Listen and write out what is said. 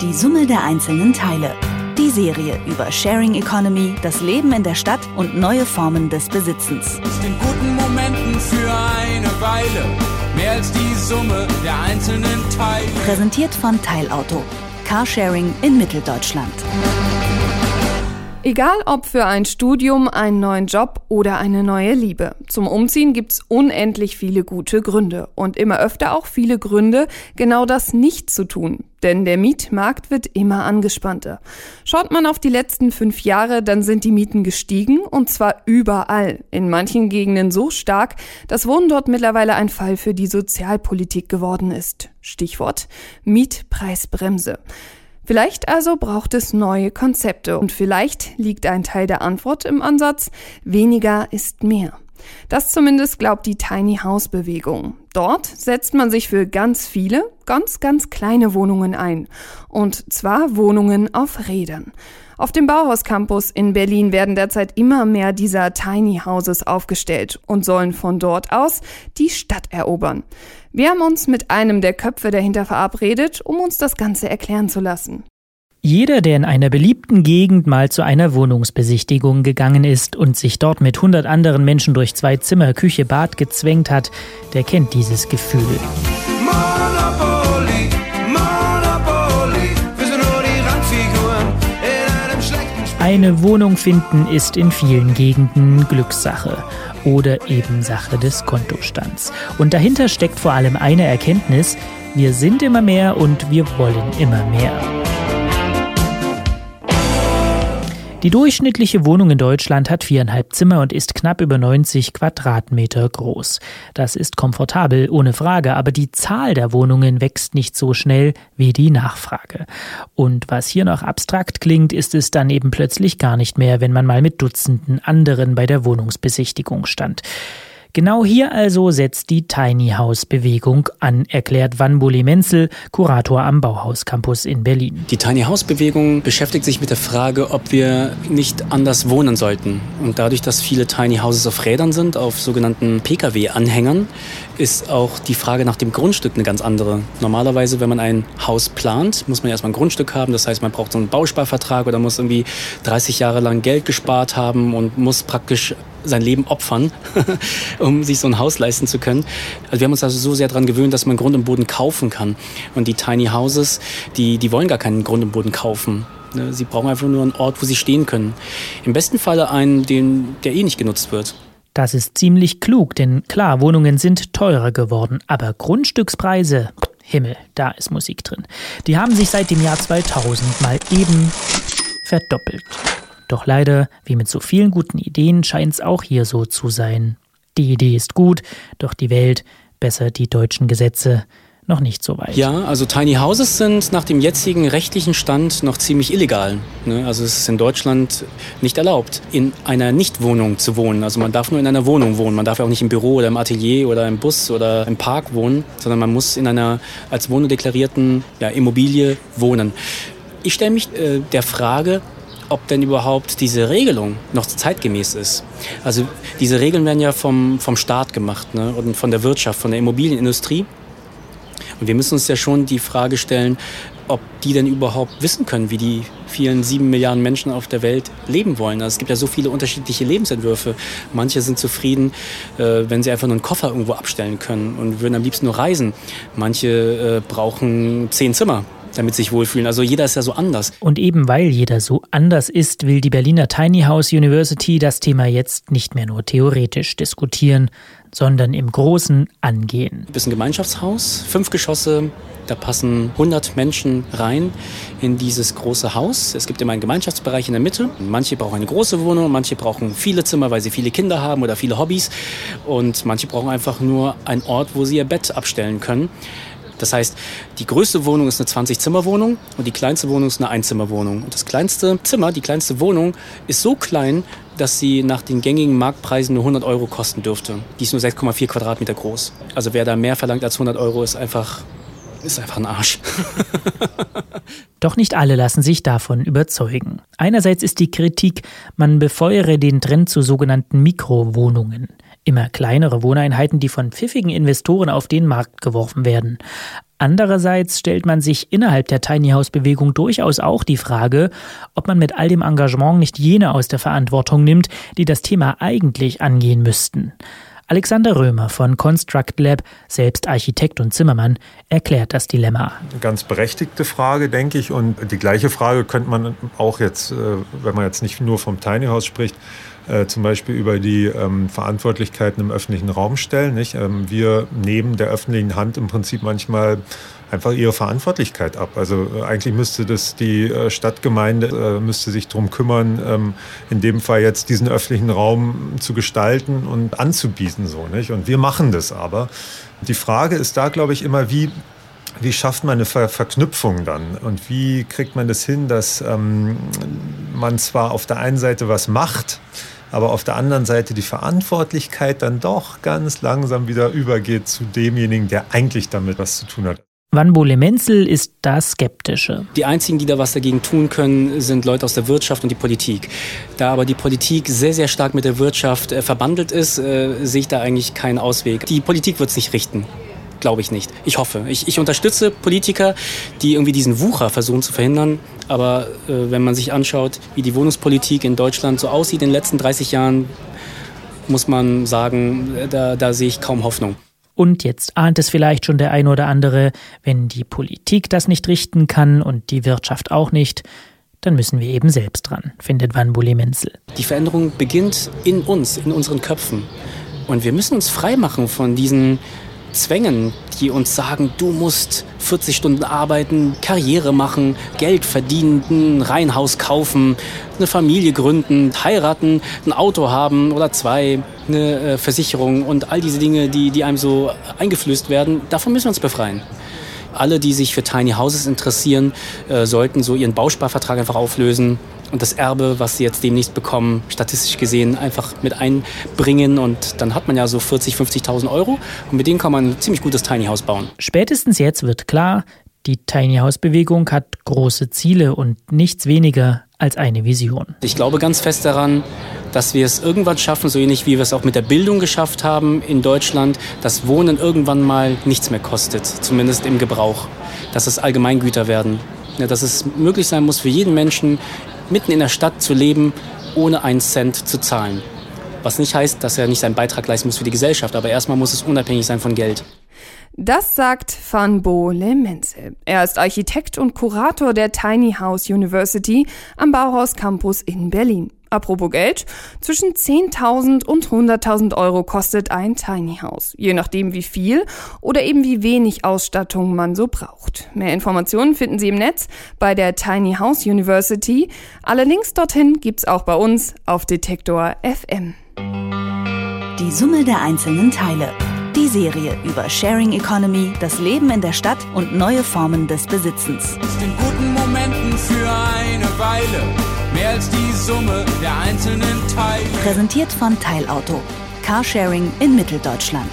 Die Summe der einzelnen Teile. Die Serie über Sharing Economy, das Leben in der Stadt und neue Formen des Besitzens. In guten Momenten für eine Weile. Mehr als die Summe der einzelnen Teile. Präsentiert von Teilauto. Carsharing in Mitteldeutschland. Egal ob für ein Studium, einen neuen Job oder eine neue Liebe. Zum Umziehen gibt's unendlich viele gute Gründe und immer öfter auch viele Gründe, genau das nicht zu tun. Denn der Mietmarkt wird immer angespannter. Schaut man auf die letzten fünf Jahre, dann sind die Mieten gestiegen und zwar überall. In manchen Gegenden so stark, dass Wohnen dort mittlerweile ein Fall für die Sozialpolitik geworden ist. Stichwort Mietpreisbremse. Vielleicht also braucht es neue Konzepte und vielleicht liegt ein Teil der Antwort im Ansatz, weniger ist mehr. Das zumindest glaubt die Tiny House Bewegung. Dort setzt man sich für ganz viele, ganz, ganz kleine Wohnungen ein. Und zwar Wohnungen auf Rädern. Auf dem Bauhaus Campus in Berlin werden derzeit immer mehr dieser Tiny Houses aufgestellt und sollen von dort aus die Stadt erobern. Wir haben uns mit einem der Köpfe dahinter verabredet, um uns das Ganze erklären zu lassen. Jeder, der in einer beliebten Gegend mal zu einer Wohnungsbesichtigung gegangen ist und sich dort mit 100 anderen Menschen durch zwei Zimmer, Küche, Bad gezwängt hat, der kennt dieses Gefühl. Eine Wohnung finden ist in vielen Gegenden Glückssache oder eben Sache des Kontostands. Und dahinter steckt vor allem eine Erkenntnis, wir sind immer mehr und wir wollen immer mehr. Die durchschnittliche Wohnung in Deutschland hat viereinhalb Zimmer und ist knapp über 90 Quadratmeter groß. Das ist komfortabel, ohne Frage, aber die Zahl der Wohnungen wächst nicht so schnell wie die Nachfrage. Und was hier noch abstrakt klingt, ist es dann eben plötzlich gar nicht mehr, wenn man mal mit Dutzenden anderen bei der Wohnungsbesichtigung stand. Genau hier also setzt die Tiny House Bewegung an, erklärt Wanbuli Menzel, Kurator am Bauhaus Campus in Berlin. Die Tiny House Bewegung beschäftigt sich mit der Frage, ob wir nicht anders wohnen sollten. Und dadurch, dass viele Tiny Houses auf Rädern sind, auf sogenannten Pkw-Anhängern, ist auch die Frage nach dem Grundstück eine ganz andere. Normalerweise, wenn man ein Haus plant, muss man erstmal ein Grundstück haben. Das heißt, man braucht so einen Bausparvertrag oder muss irgendwie 30 Jahre lang Geld gespart haben und muss praktisch sein Leben opfern, um sich so ein Haus leisten zu können. Also wir haben uns also so sehr daran gewöhnt, dass man Grund und Boden kaufen kann. Und die Tiny Houses, die, die wollen gar keinen Grund und Boden kaufen. Ne, sie brauchen einfach nur einen Ort, wo sie stehen können. Im besten Falle einen, den, der eh nicht genutzt wird. Das ist ziemlich klug, denn klar, Wohnungen sind teurer geworden, aber Grundstückspreise, Himmel, da ist Musik drin. Die haben sich seit dem Jahr 2000 mal eben verdoppelt. Doch leider, wie mit so vielen guten Ideen, scheint es auch hier so zu sein. Die Idee ist gut, doch die Welt, besser die deutschen Gesetze, noch nicht so weit. Ja, also Tiny Houses sind nach dem jetzigen rechtlichen Stand noch ziemlich illegal. Ne? Also es ist in Deutschland nicht erlaubt, in einer Nichtwohnung zu wohnen. Also man darf nur in einer Wohnung wohnen. Man darf auch nicht im Büro oder im Atelier oder im Bus oder im Park wohnen, sondern man muss in einer als Wohnung deklarierten ja, Immobilie wohnen. Ich stelle mich äh, der Frage, ob denn überhaupt diese Regelung noch zeitgemäß ist. Also diese Regeln werden ja vom, vom Staat gemacht ne? und von der Wirtschaft, von der Immobilienindustrie. Und wir müssen uns ja schon die Frage stellen, ob die denn überhaupt wissen können, wie die vielen sieben Milliarden Menschen auf der Welt leben wollen. Also es gibt ja so viele unterschiedliche Lebensentwürfe. Manche sind zufrieden, äh, wenn sie einfach nur einen Koffer irgendwo abstellen können und würden am liebsten nur reisen. Manche äh, brauchen zehn Zimmer damit sich wohlfühlen. Also jeder ist ja so anders. Und eben weil jeder so anders ist, will die Berliner Tiny House University das Thema jetzt nicht mehr nur theoretisch diskutieren, sondern im Großen angehen. Das ist ein Gemeinschaftshaus, fünf Geschosse, da passen 100 Menschen rein in dieses große Haus. Es gibt immer einen Gemeinschaftsbereich in der Mitte. Manche brauchen eine große Wohnung, manche brauchen viele Zimmer, weil sie viele Kinder haben oder viele Hobbys. Und manche brauchen einfach nur einen Ort, wo sie ihr Bett abstellen können. Das heißt, die größte Wohnung ist eine 20-Zimmer-Wohnung und die kleinste Wohnung ist eine Einzimmerwohnung. Und das kleinste Zimmer, die kleinste Wohnung, ist so klein, dass sie nach den gängigen Marktpreisen nur 100 Euro kosten dürfte. Die ist nur 6,4 Quadratmeter groß. Also wer da mehr verlangt als 100 Euro, ist einfach ist einfach ein Arsch. Doch nicht alle lassen sich davon überzeugen. Einerseits ist die Kritik, man befeuere den Trend zu sogenannten Mikrowohnungen immer kleinere Wohneinheiten, die von pfiffigen Investoren auf den Markt geworfen werden. Andererseits stellt man sich innerhalb der Tiny House Bewegung durchaus auch die Frage, ob man mit all dem Engagement nicht jene aus der Verantwortung nimmt, die das Thema eigentlich angehen müssten. Alexander Römer von Construct Lab, selbst Architekt und Zimmermann, erklärt das Dilemma. Ganz berechtigte Frage, denke ich. Und die gleiche Frage könnte man auch jetzt, äh, wenn man jetzt nicht nur vom Tiny House spricht, äh, zum Beispiel über die ähm, Verantwortlichkeiten im öffentlichen Raum stellen. Nicht? Ähm, wir nehmen der öffentlichen Hand im Prinzip manchmal einfach ihre Verantwortlichkeit ab. Also äh, eigentlich müsste das die äh, Stadtgemeinde äh, müsste sich darum kümmern, ähm, in dem Fall jetzt diesen öffentlichen Raum zu gestalten und anzubieten so nicht. Und wir machen das aber. Die Frage ist da, glaube ich, immer wie wie schafft man eine Ver Verknüpfung dann? Und wie kriegt man das hin, dass ähm, man zwar auf der einen Seite was macht, aber auf der anderen Seite die Verantwortlichkeit dann doch ganz langsam wieder übergeht zu demjenigen, der eigentlich damit was zu tun hat. Wanbole Menzel ist da skeptischer. Die einzigen, die da was dagegen tun können, sind Leute aus der Wirtschaft und die Politik. Da aber die Politik sehr, sehr stark mit der Wirtschaft äh, verbandelt ist, äh, sehe ich da eigentlich keinen Ausweg. Die Politik wird es nicht richten. Glaube ich nicht. Ich hoffe. Ich, ich, unterstütze Politiker, die irgendwie diesen Wucher versuchen zu verhindern. Aber äh, wenn man sich anschaut, wie die Wohnungspolitik in Deutschland so aussieht in den letzten 30 Jahren, muss man sagen, da, da sehe ich kaum Hoffnung. Und jetzt ahnt es vielleicht schon der ein oder andere, wenn die Politik das nicht richten kann und die Wirtschaft auch nicht, dann müssen wir eben selbst dran, findet Van Bulli Menzel. Die Veränderung beginnt in uns, in unseren Köpfen. Und wir müssen uns freimachen von diesen Zwängen, die uns sagen, du musst 40 Stunden arbeiten, Karriere machen, Geld verdienen, ein Reihenhaus kaufen, eine Familie gründen, heiraten, ein Auto haben oder zwei, eine äh, Versicherung und all diese Dinge, die, die einem so eingeflößt werden, davon müssen wir uns befreien. Alle, die sich für Tiny Houses interessieren, äh, sollten so ihren Bausparvertrag einfach auflösen und das Erbe, was sie jetzt demnächst bekommen, statistisch gesehen einfach mit einbringen. Und dann hat man ja so 40, 50.000 Euro und mit denen kann man ein ziemlich gutes Tiny House bauen. Spätestens jetzt wird klar, die Tiny House Bewegung hat große Ziele und nichts weniger als eine Vision. Ich glaube ganz fest daran, dass wir es irgendwann schaffen, so ähnlich wie wir es auch mit der Bildung geschafft haben in Deutschland, dass Wohnen irgendwann mal nichts mehr kostet, zumindest im Gebrauch, dass es Allgemeingüter werden. Ja, dass es möglich sein muss für jeden Menschen mitten in der Stadt zu leben, ohne einen Cent zu zahlen. Was nicht heißt, dass er nicht seinen Beitrag leisten muss für die Gesellschaft, aber erstmal muss es unabhängig sein von Geld. Das sagt Van Bo Le Menzel. Er ist Architekt und Kurator der Tiny House University am Bauhaus Campus in Berlin. Apropos Geld, zwischen 10.000 und 100.000 Euro kostet ein Tiny House, je nachdem wie viel oder eben wie wenig Ausstattung man so braucht. Mehr Informationen finden Sie im Netz bei der Tiny House University. Alle Links dorthin gibt's auch bei uns auf Detektor FM. Die Summe der einzelnen Teile. Die Serie über Sharing Economy, das Leben in der Stadt und neue Formen des Besitzens. In guten Momenten für eine Weile mehr als die Summe der einzelnen Teile. Präsentiert von Teilauto. Carsharing in Mitteldeutschland.